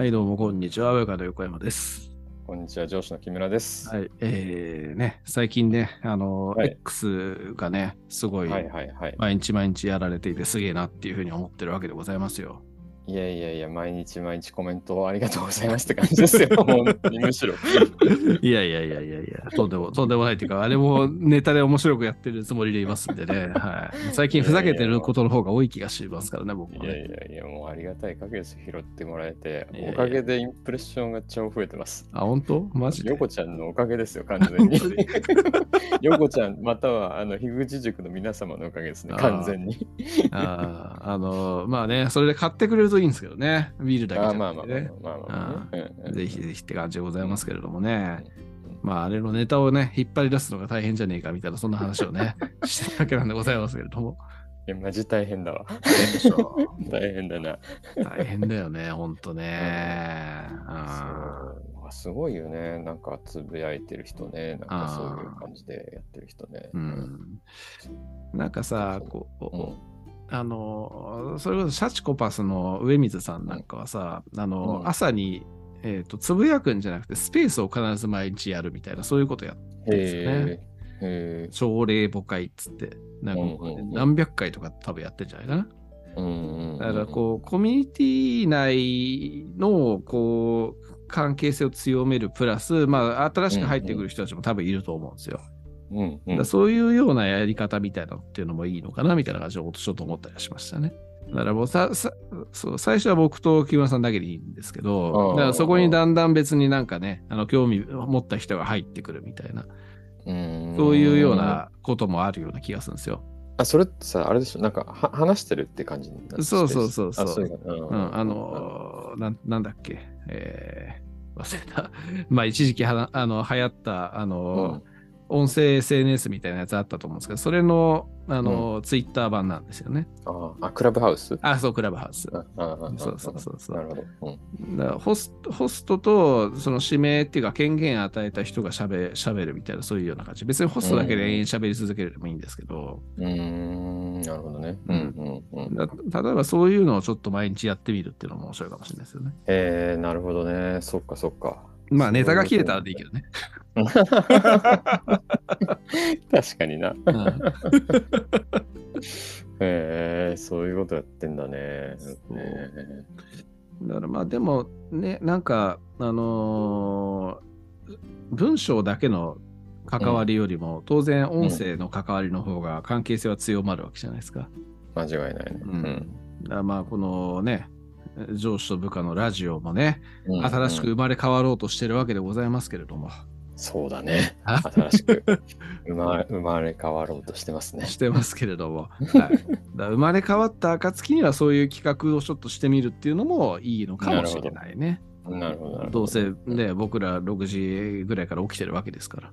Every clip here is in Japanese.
はい、どうも、こんにちは。親方横山です。こんにちは、上司の木村です。ははい、えー、ね、最近ね、あの、はい X がね、すごい。毎日毎日やられていてすげえなっていうふうに思ってるわけでございますよ。いやいやいや、毎日毎日コメントありがとうございますって感じですよ。本当にむしろ。いやいやいやいやいや、とんでも、とんでもないっていうか、あれもネタで面白くやってるつもりでいますんでね、はい。最近ふざけてることの方が多い気がしますからね、僕いやもね。いやいや、もうありがたい限りです拾ってもらえていやい、やおかげでインプレッションが超増えてます。あ、本当？マジで？ヨコちゃんのおかげですよ、完全に？ヨコちゃん、またはあの樋口塾の皆様のおかげですね、完全に。あーあの、まあね、それで買ってくれるといいんですけどね、ビールだけじゃあーまあまあなくてまあ。まあまあまあね。うんぜひぜひって感じでございますけれどもね。まあ、あれのネタをね、引っ張り出すのが大変じゃねえかみたいな、そんな話をね、してるわけなんでございますけれども。いや、マジ大変だわ。大変でしょ大変だな。大変だよね、ほんとね。そうすごいよね。なんかつぶやいてる人ね。なんかそういう感じでやってる人ね。うんなんかさ、こう、うんあの、それこそシャチコパスの上水さんなんかはさ、あの、うん朝に、えっ、と、つぶやくんじゃなくて、スペースを必ず毎日やるみたいな、そういうことやってるんですよね。朝礼母会っつって、なんかうんうんうん何百回とか多分やってんじゃないかな。だからこう、コミュニティ内のこう関係性を強めるプラス、まあ、新しく入ってくる人たちも多分いると思うんですよ。うんうだからん。そういうようなやり方みたいなのっていうのもいいのかなみたいな感じでちょっと思ったりはしましたね。だからもうささそう最初は僕と木村さんだけでいいんですけあど、あだからそこにだんだん別になんかね、あの興味を持った人が入ってくるみたいな、うんそういうよう。なこともあるような気がするんですよ。あ、それってさ、あれでしょ？なんかは話してるって感じになってそうそうそうそうあ、そういうのうん、あのーなん、なんだっけ、えー、忘れた。まあ、一時期はなあの流行った、あのー音声 SNS みたいなやつあったと思うんですけど、それの、あのーツイッター版なんですよね。ああ、クラブハウス？あ、そう、クラブハウス。あああそうそうそうそうなるほど。うんだホストホストとその指名っていうか権限与えた人がしゃべしゃべるみたいなそういうような感じ別にホストだけで永遠しゃべり続けるでもいいんですけど、うーん、なるほどね。うんうんうん。だ例えばそういうのをちょっと毎日やってみるっていうのも面白いかもしれないですよねえー、なるほどね。そっかそっか。まあネタが切れたらでいいけどね、確かにな。うんへえそういうことやってんだね。だからまあでもねなんかあのー文章だけの関わりよりも、当然音声の関わりの方が関係性は強まるわけじゃないですか。間違いないね。うんだまあこのね上司と部下のラジオもね、うん新しくうん生まれ変わろうとしてるわけでございますけれども、そうだね。あ？新しく 生ま生まれ変わろうとしてますね。してますけれども、はい、生まれ変わった暁にはそういう企画をちょっとしてみるっていうのもいいのかもしれないね。なるほどど。どうせね、僕ら6時ぐらいから起きてるわけですから。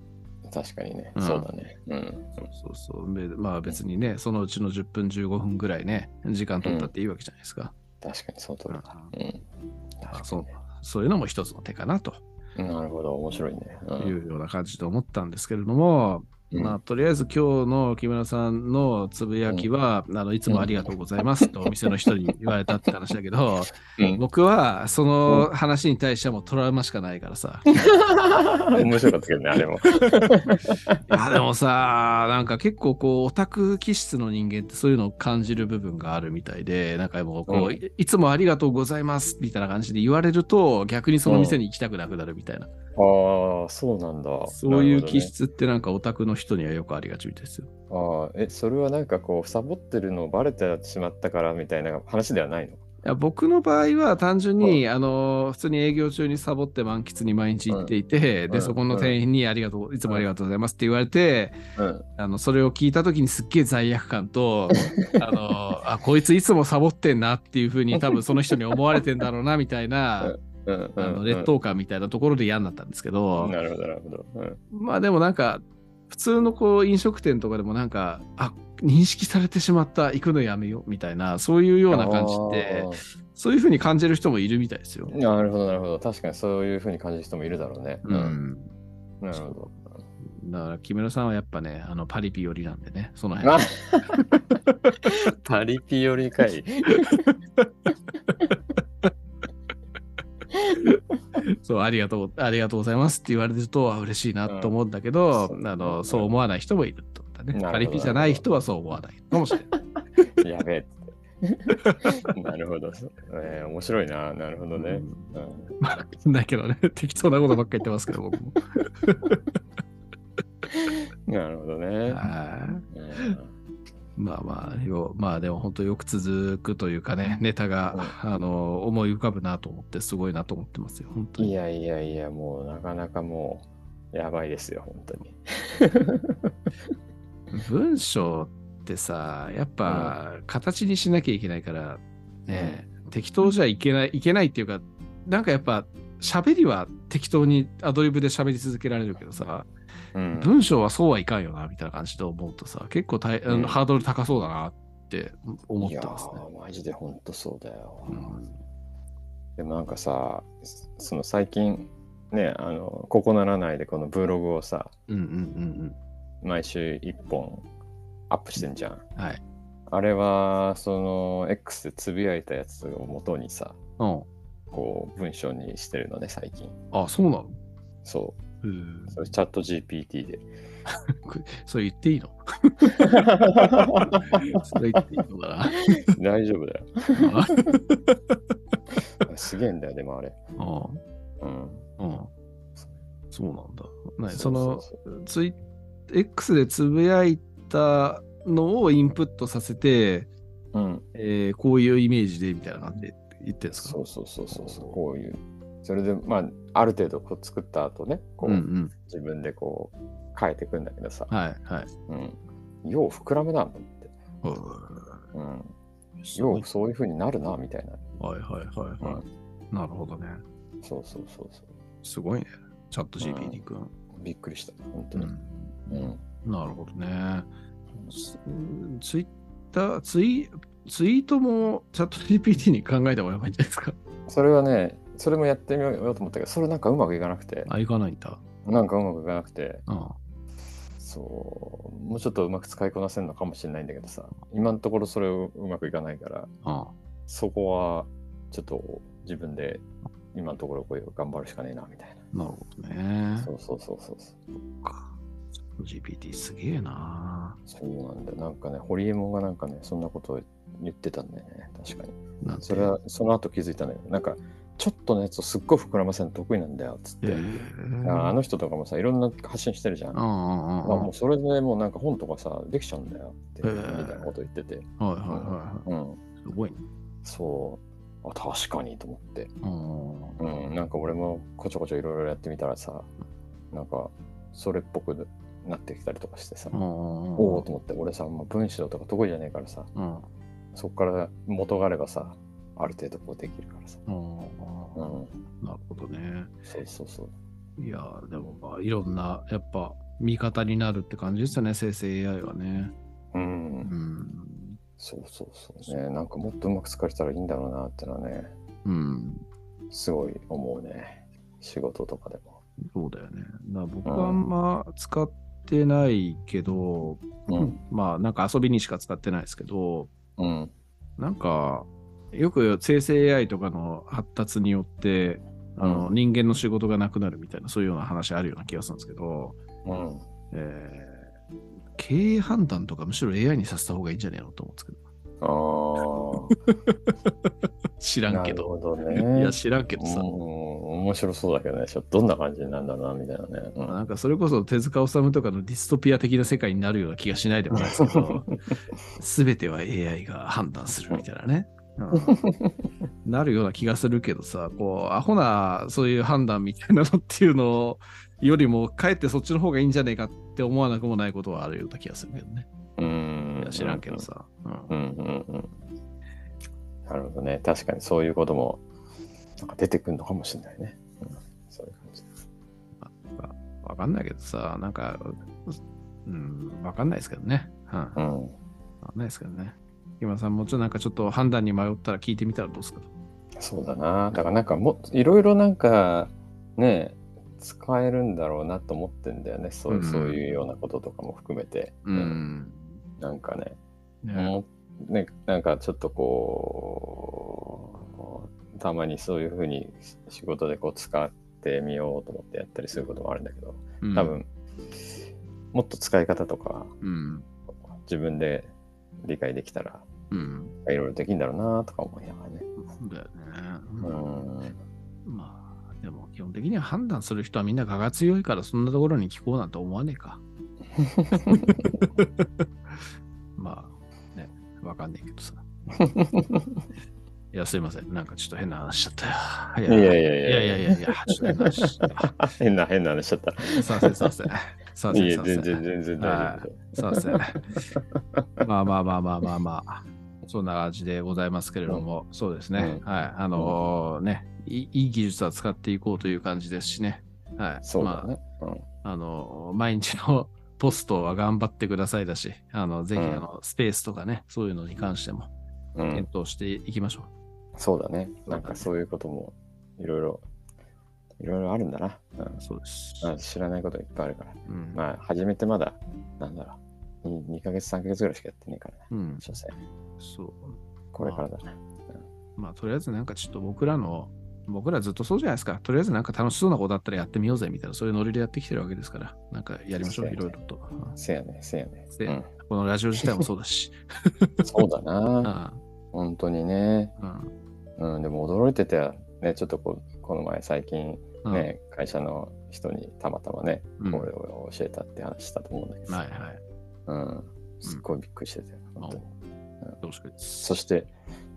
確かにね。うんそうだね。うん。そうそう。でまあ別にね、そのうちの10分15分ぐらいね、時間取ったっていいわけじゃないですか。確かにその通りだ。うん。そうそういうのも一つの手かなとになるほど。面白いね。うんいうような感じで思ったんですけれども、うんまあ、とりあえず今日の木村さんのつぶやきは、あのいつもありがとうございますと お店の人に言われたって話だけど、うん僕はその話に対してはもうトラウマしかないからさ。面白かったけどね、あれも。いやでもさ、なんか結構こうオタク気質の人間ってそういうのを感じる部分があるみたいで、なんかもうこう、いつもありがとうございますみたいな感じで言われると逆にその店に行きたくなくなるみたいな。ああ、そうなんだ。そういう気質ってなんかオタクの人にはよくありがちですよ。ああ、え、それはなんかこう、サボってるのをバレてしまったからみたいな話ではないの？いや僕の場合は単純に、あの普通に営業中にサボって満喫に毎日行っていて、でうん。そこの店員にありがとう、いつもありがとうございますって言われて、うん。あのそれを聞いた時にすっげえ罪悪感と あのあこいついつもサボってんなっていうふうに多分その人に思われてんだろうなみたいな、うん。あのうん劣等感みたいなところで嫌になったんですけど、なるほど、なるほど。うんまあでもなんか普通のこう飲食店とかでもなんかあ認識されてしまった行くのやめようみたいなそういうような感じってあそういうふうに感じる人もいるみたいですよ。ーなるほど、なるほど。確かにそういうふうに感じる人もいるだろうね。う。ん。なるほど。だから木村さんはやっぱね、あのパリピ寄りなんでね、その辺。あ パリピよりかい。そう、ありがとう、ありがとうございますって言われると、あ嬉しいなと思うんだけど、うんあの、うんそう思わない人もいるってことだね。パリピじゃない人はそう思わないかもしれない。やべえ。なるほど、えー面白いな。なるほどね。うんまあ、わかんないけどね、適当なことばっかり言ってますけど、僕も。なるほどね。まあまあ、よまあでも本当よく続くというかね、ネタが、あの思い浮かぶなと思って、すごいなと思ってますよ、本当に。いやいやいや、もうなかなかもう、やばいですよ、本当に。文章ってさ、やっぱ形にしなきゃいけないから、ね、適当じゃいけない、いけないっていうか、なんかやっぱ喋りは適当にアドリブで喋り続けられるけどさ、うん文章はそうはいかんよな、みたいな感じで思うとさ、結構大うんハードル高そうだなって思ってますね。ー、マジで本当そうだよ。うんでもなんかさ、その最近、ね、あの、ここならないでこのブログをさ、うんうんうん毎週1本アップしてんじゃん。うん。はい。あれは、その、X でつぶやいたやつを元にさ、うん。こう、文章にしてるのね、最近。あ、そうなの？そう。それチャット GPT で。それ言っていいの？それ言っていいのかな？大丈夫だよ。あすげえんだよ、でもあれ。あうん。うん。そうなんだ。なそのツイ、X でつぶやいたのをインプットさせて、うん。えーこういうイメージでみたいな感じで言ってるんですか？そうそうそうそうそう。こういう。それで、まあ、ある程度こう作った後ね、こう、うんうん。自分でこう、変えていくんだけどさ、はいはい。うん。よう膨らむなと思って。うん。ようそういう風になるな、みたいな。はいはいはいはい。なるほどね。そうそうそうそすごいね。チャット GPT 君。う。びっくりした、本当に。うん。うん。なるほどね。ツイッター、ツイツイートもチャット GPT に考えた方がいいんじゃないですか。それはね、それもやってみようと思ったけど、それなんかうまくいかなくて、あ、いかないんだ。なんかうまくいかなくて、うん。そう、もうちょっとうまく使いこなせるのかもしれないんだけどさ、今のところそれをうまくいかないから、うん。そこはちょっと自分で今のところこういう頑張るしかねえな、みたいなるほどねな。。そうそうそうそうそう。チャット GPT すげえな。そうなんだよ。なんかね、ホリエモンがなんかね、そんなことを言ってたんだよね、確かに。なんて？それは、その後気づいたんだよ。なんか、ちょっとのやつをすっごい膨らませるの得意なんだよ、つって。えーああの人とかもさ、いろんな発信してるじゃん。あ、もうそれでもうなんか本とかさ、できちゃうんだよって、へーみたいなこと言ってて。はいはいはいはうん。い。すごいね。そう。あ、確かにと思って。うんうん。なんか俺もこちょこちょいろいろやってみたらさ、なんか、それっぽくなってきたりとかしてさ、うんおおと思って、俺さ、もう文章とか得意じゃねえからさ、うんそこから元があればさ、ある程度こうできるからさ。うんうん。なるほどね。そうそうそう。いやー、でもまあ、いろんな、やっぱ、味方になるって感じですよね、生成 AI はね。う。うんん。そうそうそうね。なんかもっとうまく使えたらいいんだろうなってのはね、うん。すごい思うね。仕事とかでも。そうだよね。僕はあんま使ってないけど、うん。まあ、なんか遊びにしか使ってないですけど、うん。なんか、よく生成 AI とかの発達によって、あのうん人間の仕事がなくなるみたいな、そういうような話あるような気がするんですけど、うん。えー経営判断とかむしろ AI にさせた方がいいんじゃねえのと思うんですけど。ああ。知らんけど。どね。いや、知らんけどさ。うん、面白そうだけどね。ちょっとどんな感じなんだな、みたいなね。うんなんかそれこそ手塚治虫とかのディストピア的な世界になるような気がしないでもないですけど、すべては AI が判断するみたいなね。うんなるような気がするけどさ、こう、アホなそういう判断みたいなのっていうのよりも、かえってそっちの方がいいんじゃねえかって思わなくもないことはあるような気がするけどね。うんいや知らんけど。さ。うんうんうんうん。なるほどね。確かにそういうこともなんか出てくるのかもしれないね。うん、そういう感じ。わかんないけどさ、なんか、うん、わかんないですけどね。うん、わうん。かんないですけどね。今さんもちょっとなんかちょっと判断に迷ったら聞いてみたらどうですか？そうだな。だからなんかもいろいろなんかね、使えるんだろうなと思ってんだよね。そう,、うんそういうようなこととかも含めて。うん。なんかね。ねね、なんかちょっとこう、たまにそういうふうに仕事でこう使っててみようと思ってやったりすることもあるんだけど、うん多分、もっと使い方とか、うん。自分で理解できたら、うん。いろいろできるんだろうなとか思いながらね。だよね。うん。まあ、でも基本的には判断する人はみんな我が強いからそんなところに聞こうなんて思わねえか。まあ、ね、わかんないけどさ。いや、すいません。なんかちょっと変な話しちゃったよ。いいやいやいやいやいやいやいや、ちょっと変な。変な、変な話しちゃった。すいません、すいません。すいません、いや、すいません。全然、全然大丈夫すいまあまあまあまあまあまあ。そんな感じでございますけれども、そうですね。うんはい。あのーねいい、技術は使っていこうという感じですしね。はい。そうだまあね。あの、毎日のポストは頑張ってくださいだし、あの、ぜひ、うんあの、スペースとかね、そういうのに関してもうん。うん検討していきましょそうだね。なんかそういうこともいろいろ、いろいろあるんだな。うんう。そうです。まあ、知らないこといっぱいあるから。うん。まあ、始めてまだ、なんだろう、2, ヶ月、3ヶ月ぐらいしかやってねえからね。うん。所詮。そう。これからだね。まあ、とりあえずなんかちょっと僕らの、僕らずっとそうじゃないですか。とりあえずなんか楽しそうなことだったらやってみようぜみたいな、そういうノリでやってきてるわけですから、なんかやりましょう、いろいろと。うんせやね、せやね。でうん。このラジオ自体もそうだし。そうだな。あ 本当にね。あうんうん、でも驚いてて、ね、ちょっとこうこの前最近うんね、会社の人にたまたまね、うんこれを教えたって話したと思うんだけど、はいはい。うん、すっごいびっくりしてたよ、本当に。よろしくです。そして、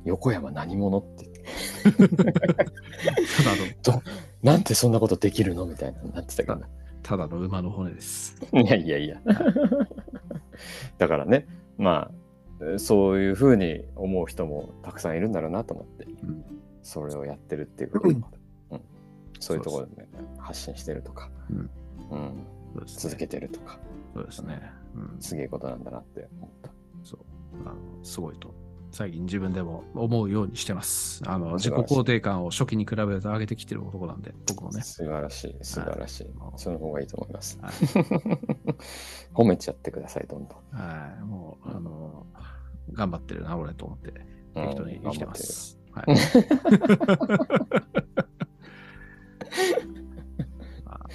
横山何者って言って、ただの、なんてそんなことできるのみたいななってたけどね。ただの馬の骨です。いやいやいや。だからね、まあ、そういうふうに思う人もたくさんいるんだろうなと思って、うんそれをやってるっていうことそういうところで、ね、発信してるとか、うんうんね続けてるとか、そうですね。うん、すげえことなんだなって思った。そうあのすごいと。最近自分でも思うようにしてます。あの自己肯定感を初期に比べると上げてきてる男なんで、僕もね。素晴らしい、素晴らしい。はいその方がいいと思います。はい 褒めちゃってください、どんどん。はい、もう、あの、頑張ってるな、俺と思って、うん適当に生きてます。はい。まあ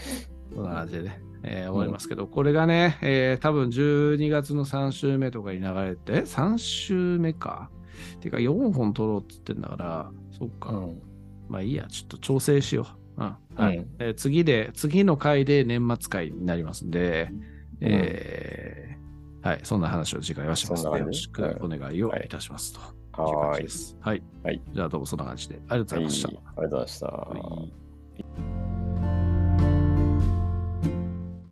そんな感じでね、えー終わりますけど、これがね、えー多分12月の3週目とかに流れて、3週目か。てか4本撮ろうっつってんだから、そっか。うんまあいいや、ちょっと調整しよう。うん。はい。うんえー次で、次の回で年末回になりますんで、えーはい、そんな話を次回はしますので、よろしくお願いをいたしますと。はい。はいじゃあどうもそんな感じで。ありがとうございました。はいありがとうございました。はい Thank you